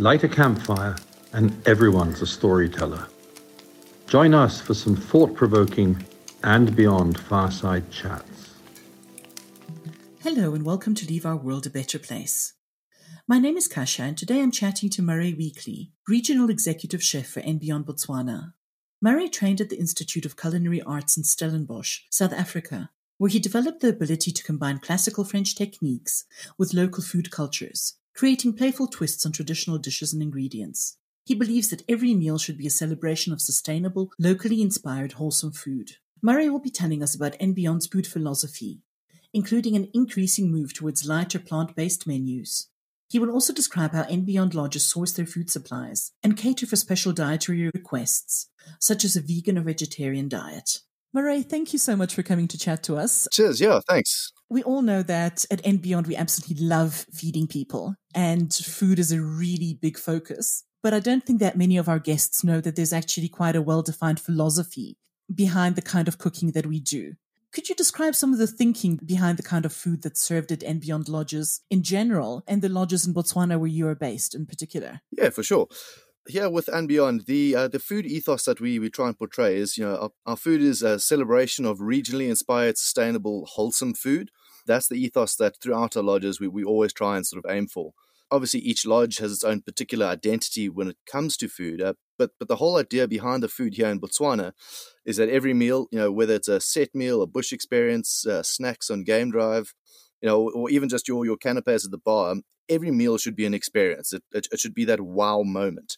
Light a campfire, and everyone's a storyteller. Join us for some thought provoking and beyond fireside chats. Hello, and welcome to Leave Our World a Better Place. My name is Kasha, and today I'm chatting to Murray Weekly, Regional Executive Chef for & Beyond Botswana. Murray trained at the Institute of Culinary Arts in Stellenbosch, South Africa, where he developed the ability to combine classical French techniques with local food cultures, creating playful twists on traditional dishes and ingredients. He believes that every meal should be a celebration of sustainable, locally inspired, wholesome food. Murray will be telling us about & Beyond's food philosophy, including an increasing move towards lighter plant based menus. He will also describe how & Beyond lodges source their food supplies and cater for special dietary requests, such as a vegan or vegetarian diet. Murray, thank you so much for coming to chat to us. Cheers. Yeah, thanks. We all know that at & Beyond, we absolutely love feeding people, and food is a really big focus. But I don't think that many of our guests know that there's actually quite a well defined philosophy behind the kind of cooking that we do. Could you describe some of the thinking behind the kind of food that's served at & Beyond lodges in general and the lodges in Botswana where you are based in particular? Yeah, for sure. Here with & Beyond, the uh, the food ethos that we, we try and portray is, you know, our, our food is a celebration of regionally inspired, sustainable, wholesome food. That's the ethos that throughout our lodges we, we always try and sort of aim for obviously each lodge has its own particular identity when it comes to food. Uh, but but the whole idea behind the food here in Botswana is that every meal, you know, whether it's a set meal, a bush experience, uh, snacks on game drive, you know, or even just your your canapes at the bar, every meal should be an experience. It, it, it should be that wow moment.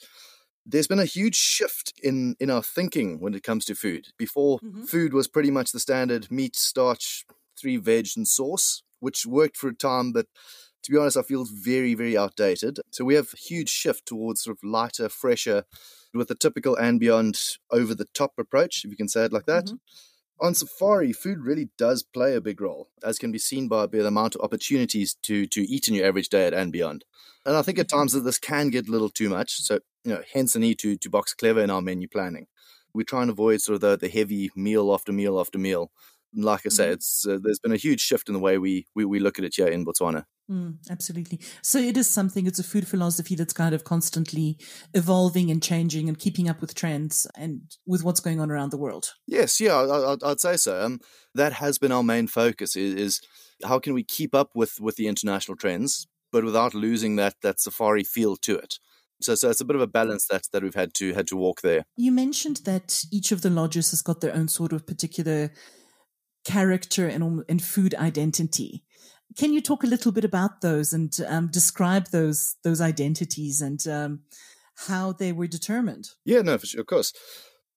There's been a huge shift in in our thinking when it comes to food. Before, mm-hmm. food was pretty much the standard meat, starch, three veg, and sauce, which worked for a time, but to be honest, I feel very, very outdated. So we have a huge shift towards sort of lighter, fresher, with a typical & Beyond over the top approach, if you can say it like that. Mm-hmm. On safari, food really does play a big role, as can be seen by the amount of opportunities to to eat in your average day at & Beyond. And I think at mm-hmm. times that this can get a little too much. So, you know, hence the need to to box clever in our menu planning. We try and avoid sort of the, the heavy meal after meal after meal. Like I say, mm-hmm. it's uh, there's been a huge shift in the way we, we we look at it here in Botswana. Mm, absolutely. So it is something, it's a food philosophy that's kind of constantly evolving and changing and keeping up with trends and with what's going on around the world. Yes, yeah, I, would say so. Um, that has been our main focus is, is, how can we keep up with, with the international trends, but without losing that, that safari feel to it. So, so it's a bit of a balance that, that we've had to had to walk there. You mentioned that each of the lodges has got their own sort of particular character and, and food identity. Can you talk a little bit about those and um, describe those those identities and um, how they were determined? Yeah, no, for sure, of course.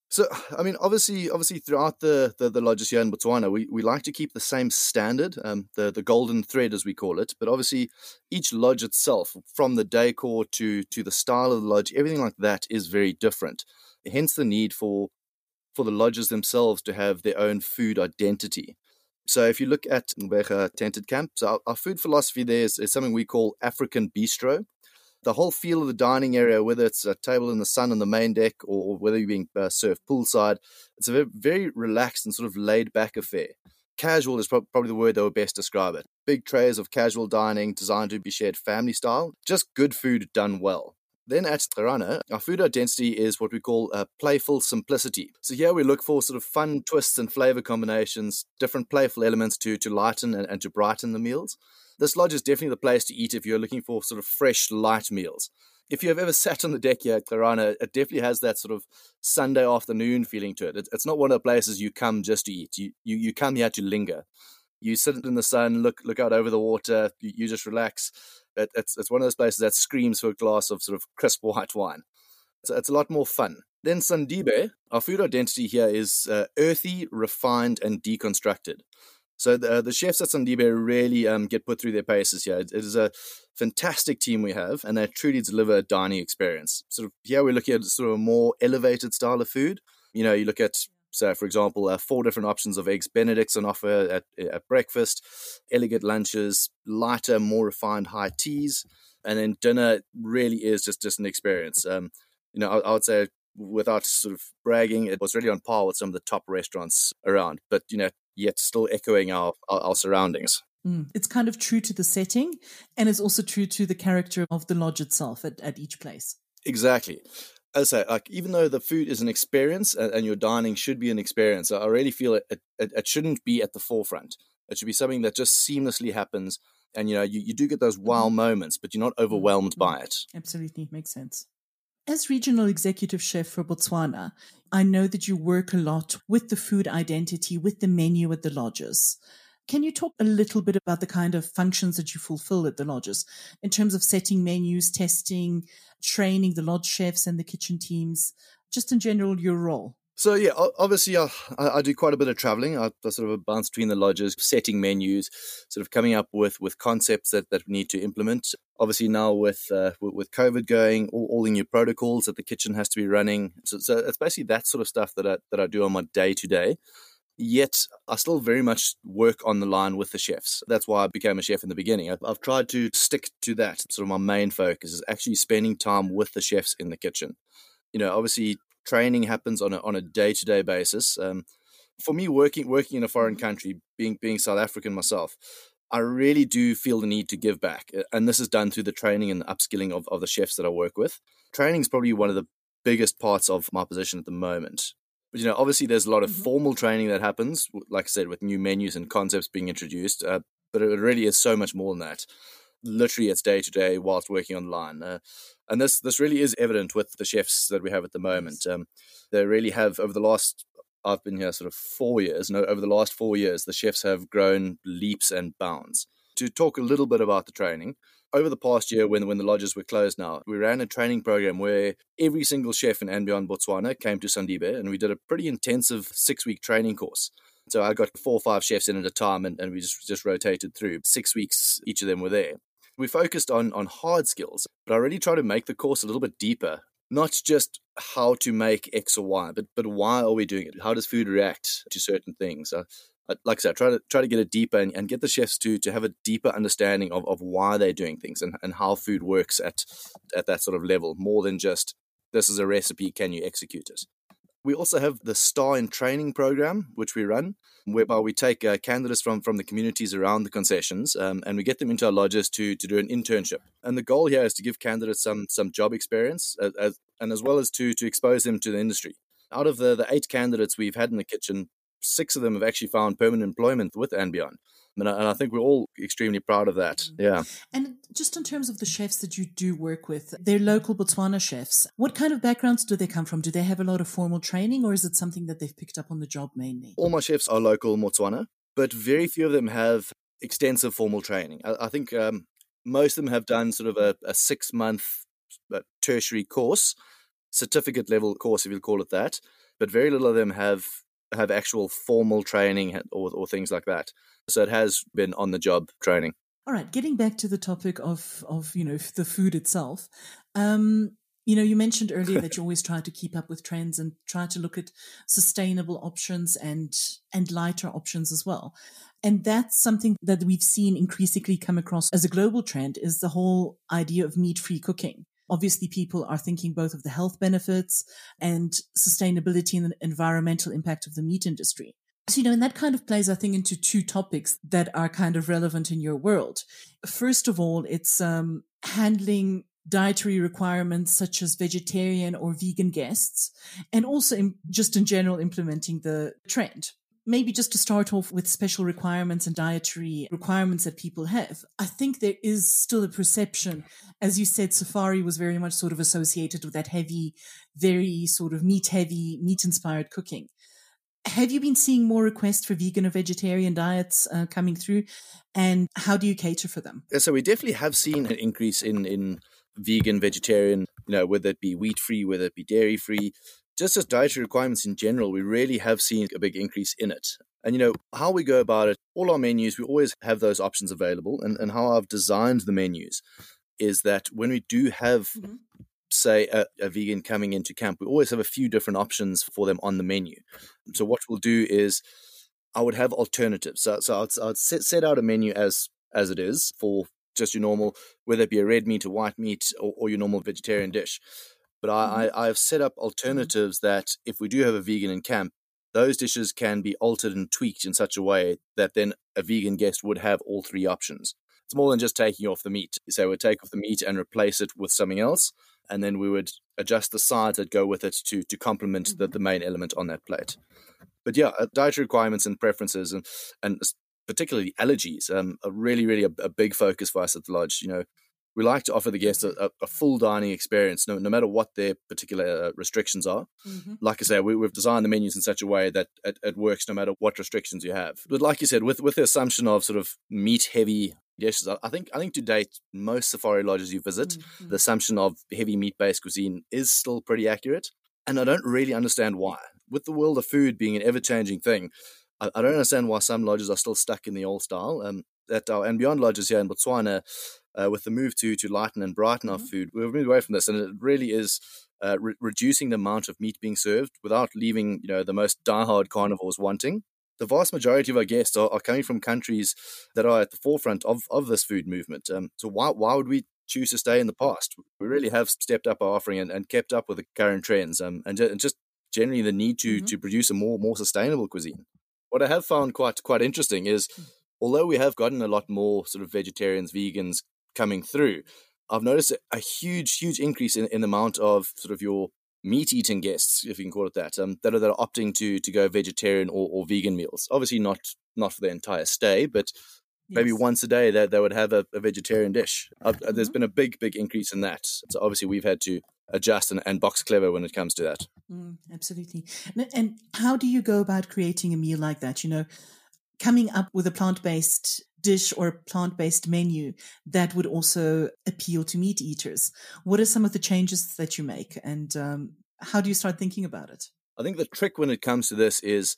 So, I mean, obviously, obviously, throughout the, the, the lodges here in Botswana, we, we like to keep the same standard, um, the the golden thread as we call it. But obviously, each lodge itself, from the decor to to the style of the lodge, everything like that is very different. Hence, the need for for the lodges themselves to have their own food identity. So if you look at Nxabega Tented Camp, so our, our food philosophy there is, is, something we call African bistro. The whole feel of the dining area, whether it's a table in the sun on the main deck or whether you're being uh, served poolside, it's a very, very, relaxed and sort of laid back affair. Casual is pro- probably the word that would best describe it. Big trays of casual dining designed to be shared family style, just good food done well. Then at Xaranna, our food identity is what we call a playful simplicity. So here we look for sort of fun twists and flavor combinations, different playful elements to, to lighten and, and to brighten the meals. This lodge is definitely the place to eat if you're looking for sort of fresh, light meals. If you have ever sat on the deck here at Xaranna, it definitely has that sort of Sunday afternoon feeling to it. It's not one of the places you come just to eat. You, you, you come here to linger. You sit in the sun, look look out over the water, you, you just relax it, it's it's one of those places that screams for a glass of sort of crisp white wine. It's, it's a lot more fun. Then Sandibe, our food identity here is uh, earthy, refined, and deconstructed. So the, uh, the chefs at Sandibe really um, get put through their paces here. It, it is a fantastic team we have, and they truly deliver a dining experience. Sort of here we're looking at sort of a more elevated style of food. You know, you look at so, for example, uh, four different options of eggs Benedicts on offer at, at breakfast, elegant lunches, lighter, more refined high teas, and then dinner really is just just an experience. Um, you know, I, I, would say without sort of bragging, it was really on par with some of the top restaurants around, but you know, yet still echoing our, our, our surroundings. Mm. It's kind of true to the setting and it's also true to the character of the lodge itself at, at each place. Exactly. As I say, like even though the food is an experience and, and your dining should be an experience, I really feel it, it, it shouldn't be at the forefront. It should be something that just seamlessly happens. And you know, you, you do get those wow mm-hmm. moments, but you're not overwhelmed mm-hmm. by it. Absolutely, makes sense. As regional executive chef for Botswana, I know that you work a lot with the food identity, with the menu at the lodges. Can you talk a little bit about the kind of functions that you fulfill at the lodges in terms of setting menus, testing, training the lodge chefs and the kitchen teams, just in general, your role? So yeah, obviously I, I, do quite a bit of traveling. I, I, sort of bounce between the lodges, setting menus, sort of coming up with, with concepts that, that we need to implement. Obviously now with uh, with COVID going, all, all, the new protocols that the kitchen has to be running. So, so it's basically that sort of stuff that I, that I do on my day to day. Yet I still very much work on the line with the chefs. That's why I became a chef in the beginning. I've, I've tried to stick to that. Sort of my main focus is actually spending time with the chefs in the kitchen you know, obviously training happens on a on a day to day basis. Um, for me, working working in a foreign country, being being South African myself, I really do feel the need to give back, and this is done through the training and the upskilling of, of the chefs that I work with. Training is probably one of the biggest parts of my position at the moment. But you know, obviously, there's a lot of mm-hmm. formal training that happens, like I said, with new menus and concepts being introduced. Uh, but it really is so much more than that. Literally, it's day to day whilst working online. Uh, and this this really is evident with the chefs that we have at the moment. Um, they really have over the last I've been here sort of four years. No, over the last four years, the chefs have grown leaps and bounds. To talk a little bit about the training, over the past year, when when the lodges were closed, now we ran a training program where every single chef in and beyond Botswana came to Sandibe, and we did a pretty intensive six week training course. So I got four or five chefs in at a time, and, and we just just rotated through. Six weeks, each of them were there. We focused on on hard skills, but I really try to make the course a little bit deeper. Not just how to make X or Y, but but why are we doing it? How does food react to certain things? Uh, like I said, try to try to get it deeper and, and, get the chefs to to have a deeper understanding of, of why they're doing things and, and how food works at at that sort of level, more than just this is a recipe, can you execute it? We also have the Star in Training program, which we run, whereby we take uh, candidates from, from the communities around the concessions um, and we get them into our lodges to, to do an internship. And the goal here is to give candidates some, some job experience as, as, and as well as to, to expose them to the industry. Out of the, the eight candidates we've had in the kitchen, six of them have actually found permanent employment with and beyond. And I, and I, think we're all extremely proud of that. Mm. Yeah. And just in terms of the chefs that you do work with, they're local Botswana chefs. What kind of backgrounds do they come from? Do they have a lot of formal training or is it something that they've picked up on the job mainly? All my chefs are local Botswana, but very few of them have extensive formal training. I, I think um, most of them have done sort of a, a six month uh, tertiary course, certificate level course, if you call it that. But very little of them have have actual formal training or, or things like that. So it has been on the job training. All right, getting back to the topic of of you know the food itself. Um, you know, you mentioned earlier that you always try to keep up with trends and try to look at sustainable options and and lighter options as well. And that's something that we've seen increasingly come across as a global trend is the whole idea of meat-free cooking. Obviously, people are thinking both of the health benefits and sustainability and the environmental impact of the meat industry. So, you know, and that kind of plays, I think, into two topics that are kind of relevant in your world. First of all, it's um, handling dietary requirements such as vegetarian or vegan guests, and also in, just in general implementing the trend maybe just to start off with special requirements and dietary requirements that people have, I think there is still a perception. As you said, safari was very much sort of associated with that heavy, very sort of meat heavy, meat inspired cooking. Have you been seeing more requests for vegan or vegetarian diets uh, coming through? And how do you cater for them? So we definitely have seen an increase in, in vegan, vegetarian, you know, whether it be wheat free, whether it be dairy free just as dietary requirements in general, we really have seen a big increase in it. And you know, how we go about it, all our menus, we always have those options available. And, and how I've designed the menus is that when we do have, mm-hmm. say, a, a, vegan coming into camp, we always have a few different options for them on the menu. So what we'll do is I would have alternatives. So, so I'd, I'd set, set out a menu as as it is for just your normal, whether it be a red meat, a white meat, or, or your normal vegetarian dish. But I, mm-hmm. I, have set up mm-hmm. alternatives that if we do have a vegan in camp, those dishes can be altered and tweaked in such a way that then a vegan guest would have all three options. It's more than just taking off the meat. So we'd take off the meat and replace it with something else, and then we would adjust the sides that go with it to to complement the, the main element on that plate. But yeah, uh, dietary requirements and preferences and and particularly allergies um, are really really a, a big focus for us at the lodge. You know, we like to offer the guests a, a full dining experience, no, no, matter what their particular uh, restrictions are. Mm-hmm. Like I say, we, have designed the menus in such a way that it, it, works no matter what restrictions you have. But like you said, with with the assumption of sort of meat heavy dishes, I think I think to date most safari lodges you visit, mm-hmm. the assumption of heavy meat based cuisine is still pretty accurate, and I don't really understand why. With the world of food being an ever changing thing, I, I, don't understand why some lodges are still stuck in the old style. Um, that our and beyond lodges here in Botswana uh, with the move to to lighten and brighten mm-hmm. our food, we've moved away from this, and it really is uh, re- reducing the amount of meat being served without leaving you know the most diehard carnivores wanting. The vast majority of our guests are, are coming from countries that are at the forefront of, of this food movement. Um, so why why would we choose to stay in the past? We really have stepped up our offering and, and kept up with the current trends, um, and, and just generally the need to mm-hmm. to produce a more more sustainable cuisine. What I have found quite quite interesting is hmm. although we have gotten a lot more sort of vegetarians, vegans coming through, I've noticed a huge, huge increase in, in the amount of sort of your meat eating guests, if you can call it that, um, that are that are opting to to go vegetarian or, or vegan meals. Obviously, not not for the entire stay, but yes. maybe once a day that they, they would have a, a vegetarian dish. Mm-hmm. There's been a big, big increase in that. So obviously, we've had to adjust and, and box clever when it comes to that. Mm, absolutely. And how do you go about creating a meal like that? You know, coming up with a plant based dish or a plant based menu that would also appeal to meat eaters? What are some of the changes that you make and um, how do you start thinking about it? I think the trick when it comes to this is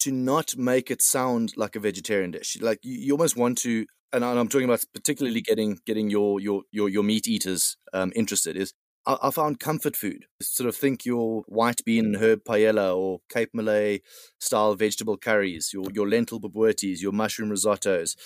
to not make it sound like a vegetarian dish. Like you, you almost want to, and I'm talking about particularly getting getting your your your, your meat eaters um, interested. Is I, I found comfort food. Sort of think your white bean and herb paella or Cape Malay style vegetable curries, your, your lentil boboties, your mushroom risottos,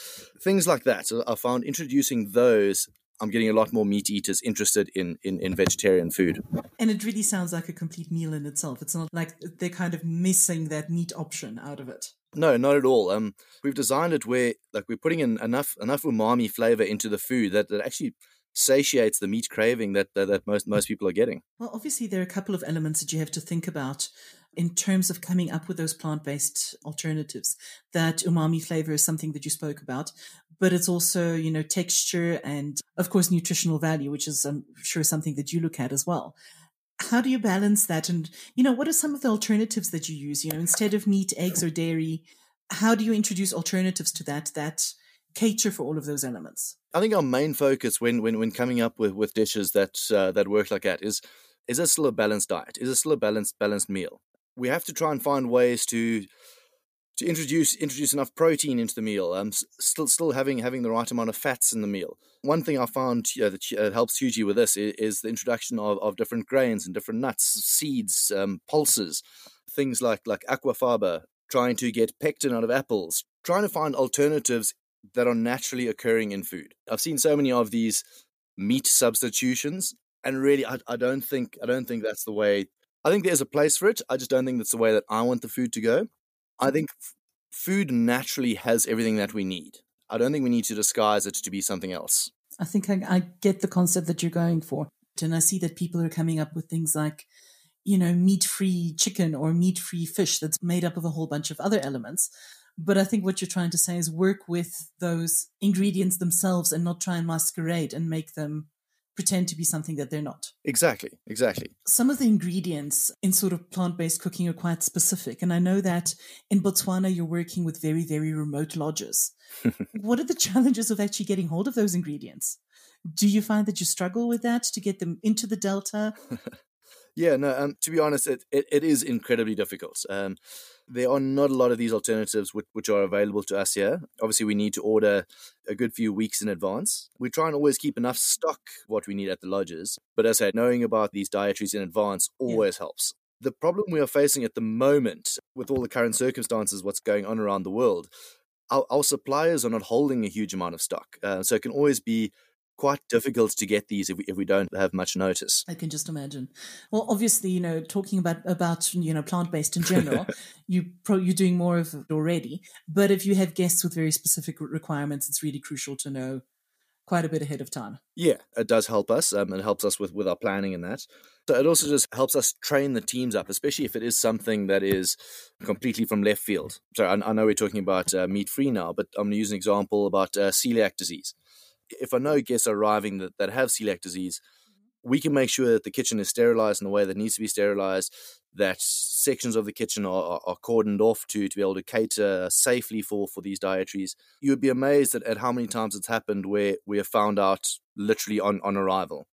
things like that. So I found introducing those I'm getting a lot more meat eaters interested in, in, in vegetarian food. And it really sounds like a complete meal in itself. It's not like they're kind of missing that meat option out of it. No, not at all. Um, we've designed it where like we're putting in enough enough umami flavor into the food that, that actually satiates the meat craving that, that, that most most people are getting. Well, obviously there are a couple of elements that you have to think about in terms of coming up with those plant-based alternatives. That umami flavor is something that you spoke about, but it's also, you know, texture and of course nutritional value, which is I'm sure something that you look at as well. How do you balance that? And, you know, what are some of the alternatives that you use? You know, instead of meat, eggs or dairy, how do you introduce alternatives to that that cater for all of those elements? I think our main focus when when, when coming up with, with dishes that uh, that work like that is is it still a balanced diet? Is it still a balanced balanced meal? We have to try and find ways to to introduce introduce enough protein into the meal. Um, still still having having the right amount of fats in the meal. One thing I found uh, that uh, helps hugely with this is, is, the introduction of, of different grains and different nuts, seeds, um, pulses, things like like aquafaba. Trying to get pectin out of apples, trying to find alternatives that are naturally occurring in food. I've seen so many of these meat substitutions, and really, I, I don't think I don't think that's the way. I think there's a place for it. I just don't think that's the way that I want the food to go. I think f- food naturally has everything that we need. I don't think we need to disguise it to be something else. I think I, I get the concept that you're going for, and I see that people are coming up with things like you know, meat free chicken or meat free fish that's made up of a whole bunch of other elements. But I think what you're trying to say is work with those ingredients themselves and not try and masquerade and make them pretend to be something that they're not. Exactly, exactly. Some of the ingredients in sort of plant based cooking are quite specific. And I know that in Botswana, you're working with very, very remote lodges. what are the challenges of actually getting hold of those ingredients? Do you find that you struggle with that to get them into the Delta? yeah, no, um, to be honest, it, it, it is incredibly difficult. Um, there are not a lot of these alternatives which, which are available to us here. Obviously, we need to order a good few weeks in advance. We try and always keep enough stock what we need at the lodges. But as I said, knowing about these dietaries in advance always yeah. helps. The problem we are facing at the moment with all the current circumstances, what's going on around the world, our, our suppliers are not holding a huge amount of stock. Uh, so it can always be quite difficult to get these if we, if we don't have much notice. I can just imagine. Well, obviously, you know, talking about about you know plant based in general, you pro, you're doing more of it already. But if you have guests with very specific requirements, it's really crucial to know quite a bit ahead of time. Yeah, it does help us. Um, it helps us with with our planning and that. So it also just helps us train the teams up, especially if it is something that is completely from left field. So I, I know we're talking about uh, meat free now, but I'm going to use an example about uh, celiac disease if I know guests are arriving that, that have celiac disease, mm-hmm. we can make sure that the kitchen is sterilized in the way that needs to be sterilized, that sections of the kitchen are, are, cordoned off to, to be able to cater safely for, for these dietaries. You would be amazed at, at how many times it's happened where we have found out literally on, on arrival.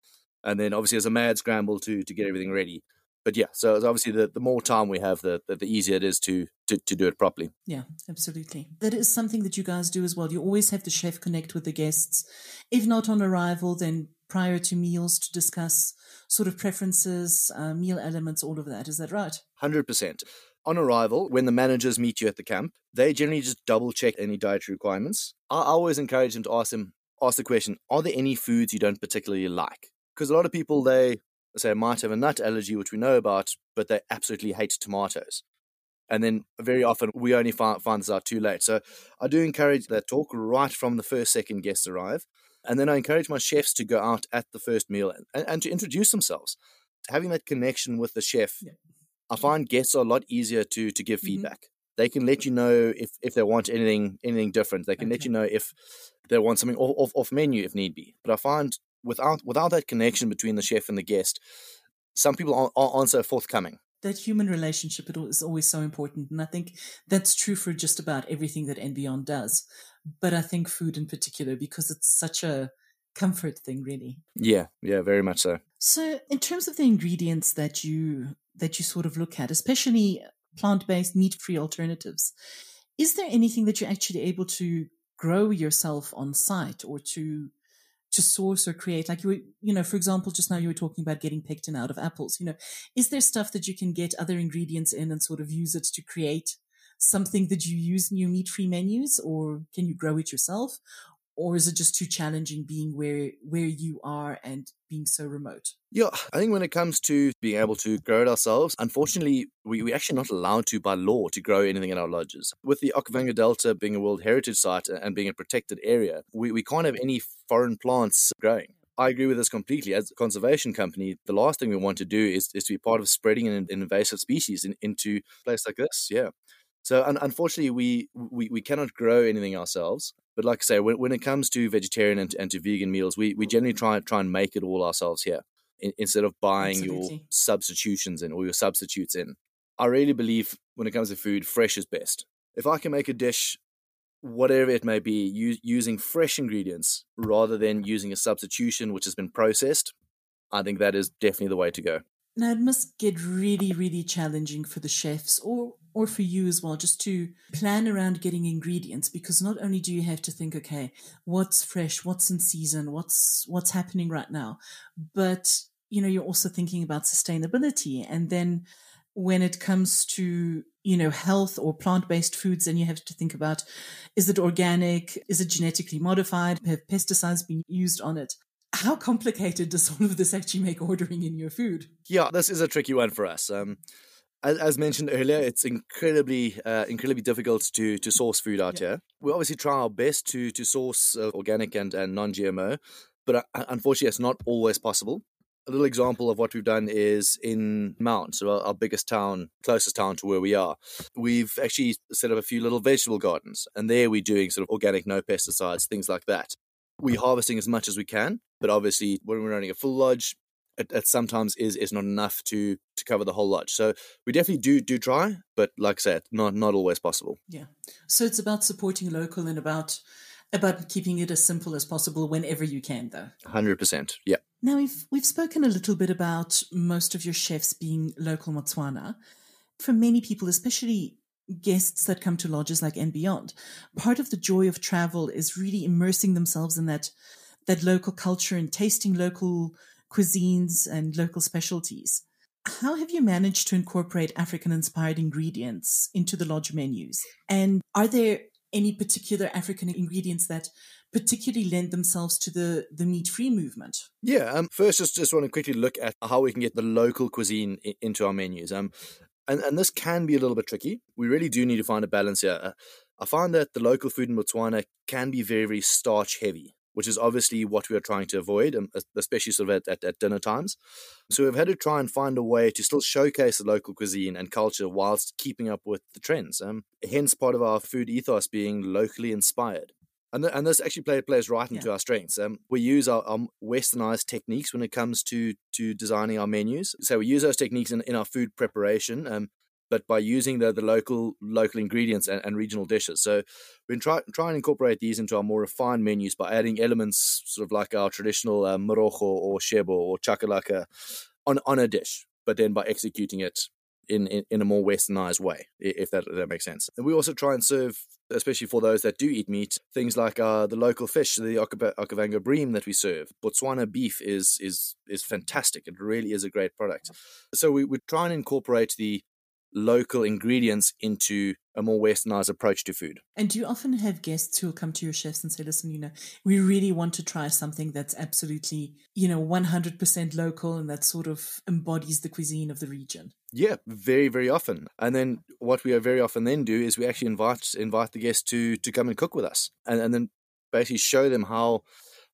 And then obviously there's a mad scramble to, to get everything ready but yeah, so it's obviously the, the more time we have, the, the, the easier it is to, to to do it properly. Yeah, absolutely. That is something that you guys do as well. You always have the chef connect with the guests, if not on arrival, then prior to meals to discuss sort of preferences, uh, meal elements, all of that. Is that right? Hundred percent. On arrival, when the managers meet you at the camp, they generally just double check any dietary requirements. I always encourage them to ask them ask the question: Are there any foods you don't particularly like? Because a lot of people they say might have a nut allergy, which we know about, but they absolutely hate tomatoes. And then very often we only find, find this out too late. So I do encourage that talk right from the first second guests arrive. And then I encourage my chefs to go out at the first meal and, and to introduce themselves. Having that connection with the chef, yeah. I find guests are a lot easier to to give mm-hmm. feedback. They can let you know if, if they want anything anything different. They can okay. let you know if they want something off, off, off menu if need be. But I find without without that connection between the chef and the guest, some people aren't, aren't so forthcoming. That human relationship is always so important, and I think that's true for just about everything that And Beyond does. But I think food in particular, because it's such a comfort thing, really. Yeah, yeah, very much so. So, in terms of the ingredients that you that you sort of look at, especially plant-based, meat-free alternatives, is there anything that you're actually able to grow yourself on site or to to source or create like you were, you know for example just now you were talking about getting pectin out of apples you know is there stuff that you can get other ingredients in and sort of use it to create something that you use in your meat free menus or can you grow it yourself or is it just too challenging being where where you are and being so remote yeah i think when it comes to being able to grow it ourselves unfortunately we, we're actually not allowed to by law to grow anything in our lodges with the okavango delta being a world heritage site and being a protected area we, we can't have any foreign plants growing I agree with this completely. As a conservation company, the last thing we want to do is, is to be part of spreading an, invasive species in, into a place like this. Yeah. So un- unfortunately, we, we we cannot grow anything ourselves. But like I say, when, when it comes to vegetarian and, and to vegan meals, we, we generally try try and make it all ourselves here in, instead of buying Absolutely. your substitutions in or your substitutes in. I really believe when it comes to food, fresh is best. If I can make a dish, whatever it may be, u- using fresh ingredients rather than using a substitution which has been processed, I think that is definitely the way to go. Now it must get really, really challenging for the chefs or or for you as well, just to plan around getting ingredients because not only do you have to think, okay, what's fresh, what's in season, what's what's happening right now, but you know, you're also thinking about sustainability. And then when it comes to, you know, health or plant-based foods, then you have to think about is it organic? Is it genetically modified? Have pesticides been used on it? how complicated does all of this actually make ordering in your food? Yeah, this is a tricky one for us. Um, as, as, mentioned earlier, it's incredibly, uh, incredibly difficult to to source food out yeah. here. We obviously try our best to to source uh, organic and, and non GMO, but uh, unfortunately, it's not always possible. A little example of what we've done is in Maun, so our, our biggest town, closest town to where we are. We've actually set up a few little vegetable gardens, and there we're doing sort of organic, no pesticides, things like that we're harvesting as much as we can, but obviously when we're running a full lodge, it, it, sometimes is is not enough to to cover the whole lodge. So we definitely do do try, but like I said, not not always possible. Yeah. So it's about supporting local and about about keeping it as simple as possible whenever you can, though. Hundred percent. Yeah. Now we've we've spoken a little bit about most of your chefs being local Motswana. For many people, especially guests that come to lodges like and beyond. Part of the joy of travel is really immersing themselves in that that local culture and tasting local cuisines and local specialties. How have you managed to incorporate African inspired ingredients into the lodge menus? And are there any particular African ingredients that particularly lend themselves to the, the meat free movement? Yeah, um, first, just, just want to quickly look at how we can get the local cuisine into our menus. Um, and, and this can be a little bit tricky. We really do need to find a balance here. Uh, I find that the local food in Botswana can be very, very starch heavy which is obviously what we are trying to avoid, especially sort of at, at, at, dinner times. So we've had to try and find a way to still showcase the local cuisine and culture whilst keeping up with the trends. Um, hence, part of our food ethos being locally inspired. And, th- and this actually play, plays right into yeah. our strengths. Um, we use our, our, westernized techniques when it comes to to designing our menus. So we use those techniques in, in our food preparation. Um, but by using the, the local local ingredients and, and regional dishes. So we try try and incorporate these into our more refined menus by adding elements sort of like our traditional uh, morogo or shebo or chakalaka on on a dish, but then by executing it in, in, in, a more westernized way, if that, if that makes sense. And we also try and serve, especially for those that do eat meat, things like uh, the local fish, the Okavango bream that we serve. Botswana beef is is is fantastic. It really is a great product. So we would try and incorporate the local ingredients into a more westernized approach to food. And do you often have guests who will come to your chefs and say, listen, you know, we really want to try something that's absolutely, you know, 100% local and that sort of embodies the cuisine of the region? Yeah, very, very often. And then what we very often then do is we actually invite invite the guests to to come and cook with us and, and then basically show them how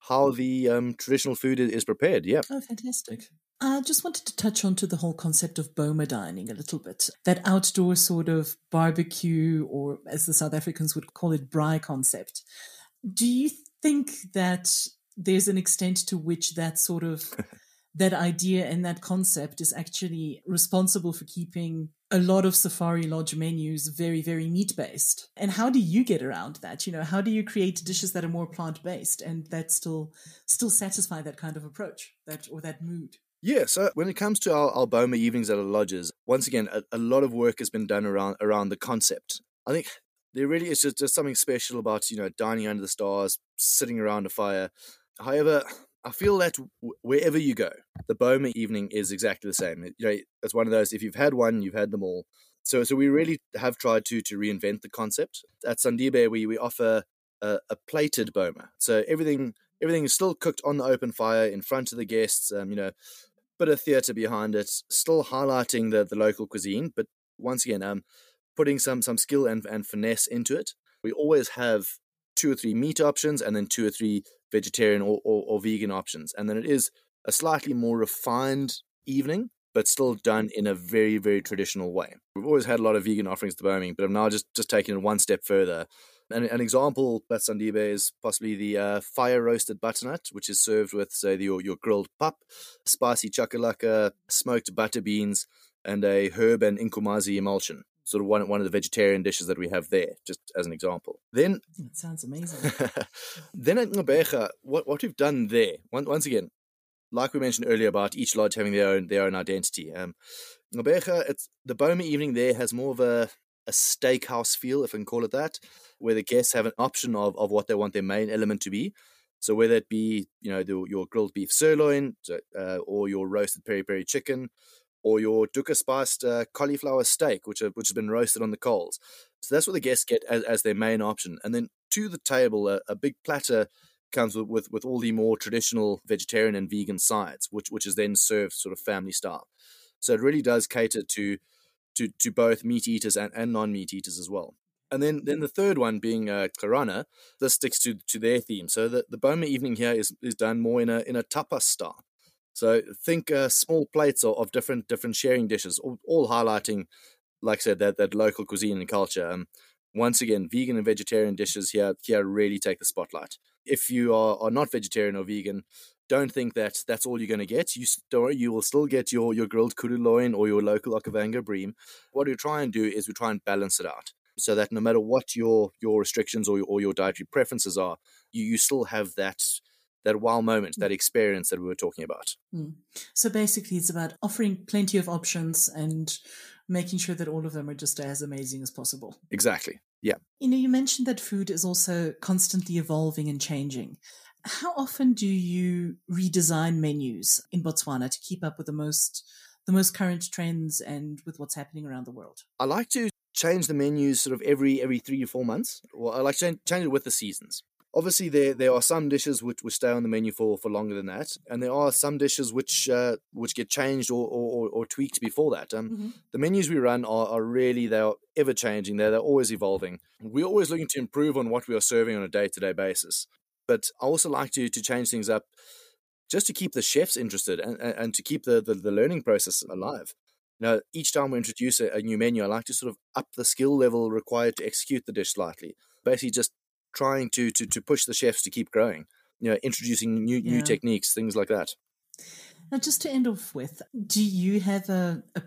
how the um, traditional food is prepared. Yeah. Oh, fantastic. I just wanted to touch on to the whole concept of boma dining a little bit. That outdoor sort of barbecue, or as the South Africans would call it, braai concept. Do you think that there's an extent to which that sort of that idea and that concept is actually responsible for keeping a lot of safari lodge menus very very meat based and how do you get around that you know how do you create dishes that are more plant based and that still still satisfy that kind of approach that or that mood yeah, so when it comes to our, our Boma evenings at our lodges, once again, a, a, lot of work has been done around around the concept. I think there really is just, just something special about you know dining under the stars, sitting around a fire. However, I feel that wherever you go, the Boma evening is exactly the same. You know, it's one of those. If you've had one, you've had them all. So, so we really have tried to to reinvent the concept. At Sandibe, we we offer a, a plated Boma. So everything everything is still cooked on the open fire in front of the guests. Um, you know, bit of theatre behind it, still highlighting the the local cuisine, but once again, um, putting some some skill and and finesse into it. We always have two or three meat options, and then two or three vegetarian or, or, or vegan options, and then it is a slightly more refined evening, but still done in a very very traditional way. We've always had a lot of vegan offerings to Birmingham, but I'm now just just taking it one step further an, an example that's Sandibe is possibly the uh, fire roasted butternut, which is served with, say, the, your, your grilled pap, spicy chakalaka, smoked butter beans, and a herb and inkomazi emulsion. Sort of one, one of the vegetarian dishes that we have there, just as an example. Then that sounds amazing. then at Nxabega, what, what we've done there, once again, like we mentioned earlier about each lodge having their own their own identity. Um, Nxabega, it's the Boma evening there has more of a a steakhouse feel, if I can call it that, where the guests have an option of, of what they want their main element to be. So whether it be you know the, your grilled beef sirloin uh, or your roasted peri peri chicken or your dukkha spiced uh, cauliflower steak, which are, which has been roasted on the coals. So that's what the guests get as, as their main option. And then to the table, a, a big platter comes with, with, with all the more traditional vegetarian and vegan sides, which which is then served sort of family style. So it really does cater to to, to both meat eaters and, and non meat eaters as well. And then, then the third one being uh, Xaranna, this sticks to, to their theme. So the, the Boma evening here is, is done more in a in a tapas style. So think uh, small plates of, of, different different sharing dishes, all, all, highlighting, like I said, that, that local cuisine and culture. Um, once again, vegan and vegetarian dishes here here really take the spotlight. If you are, are not vegetarian or vegan, don't think that that's all you're going to get. You don't, you will still get your your grilled kudu loin or your local Okavango bream. What we try and do is we try and balance it out so that no matter what your your restrictions or your, or your dietary preferences are, you, you still have that that wow moment, that experience that we were talking about. Mm. So basically, it's about offering plenty of options and making sure that all of them are just as amazing as possible. Exactly. Yeah. You know, you mentioned that food is also constantly evolving and changing. How often do you redesign menus in Botswana to keep up with the most the most current trends and with what's happening around the world? I like to change the menus sort of every every three to four months. Well, I like to change it with the seasons. Obviously there there are some dishes which, which stay on the menu for, for longer than that, and there are some dishes which uh, which get changed or, or, or tweaked before that. Um, Mhm. The menus we run are, are really they are ever changing. They're they're always evolving. We're always looking to improve on what we are serving on a day to day basis. But I also like to to change things up, just to keep the chefs interested and, and, and to keep the, the the learning process alive. Now, each time we introduce a, a new menu, I like to sort of up the skill level required to execute the dish slightly. Basically, just trying to to to push the chefs to keep growing. You know, introducing new new techniques, things like that. Now, just to end off with, do you have a, a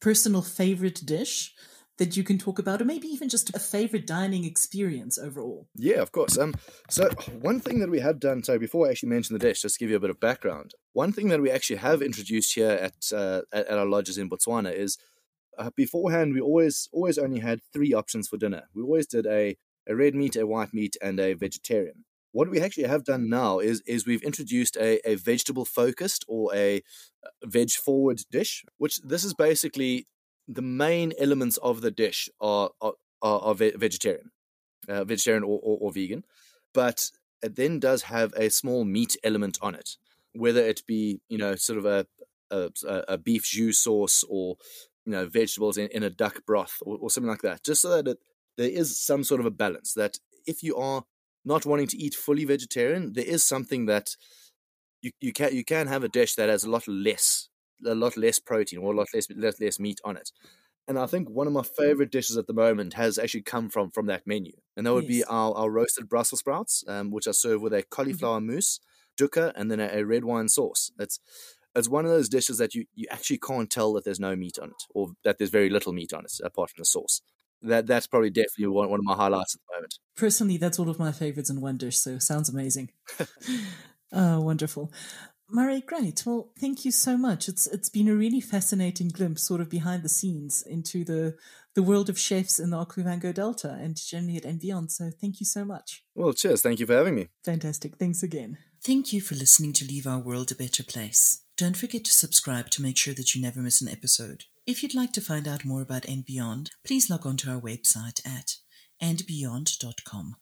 personal favorite dish that you can talk about, or maybe even just a favorite dining experience overall? Yeah, of course. Um, so one thing that we have done, so before I actually mention the dish, just to give you a bit of background, one thing that we actually have introduced here at uh, at, at our lodges in Botswana is uh, beforehand we always always only had three options for dinner. We always did a a red meat, a white meat, and a vegetarian. What we actually have done now is is we've introduced a, a vegetable focused or a veg forward dish, which this is basically the main elements of the dish are are, are, are vegetarian, uh, vegetarian or, or, or vegan, but it then does have a small meat element on it, whether it be you know sort of a a, a beef jus sauce or you know vegetables in, in a duck broth or, or something like that, just so that it, there is some sort of a balance. That if you are not wanting to eat fully vegetarian, there is something that you, you can you can have a dish that has a lot less a lot less protein or a lot less less, less meat on it. And I think one of my favorite dishes at the moment has actually come from from that menu, and that would be our, our roasted Brussels sprouts, um, which are served with a cauliflower mousse, dukkha, and then a, a red wine sauce. It's it's one of those dishes that you, you actually can't tell that there's no meat on it, or that there's very little meat on it apart from the sauce. That that's probably definitely one, one of my highlights at the moment. Personally, that's one of my favorites in one dish, so sounds amazing. oh, wonderful. Murray, great. Well, thank you so much. It's it's been a really fascinating glimpse, sort of behind the scenes, into the the world of chefs in the Okavango Delta and generally at and beyond. So, thank you so much. Well, cheers. Thank you for having me. Fantastic. Thanks again. Thank you for listening to Leave Our World a Better Place. Don't forget to subscribe to make sure that you never miss an episode. If you'd like to find out more about And Beyond, please log on to our website at andbeyond.com.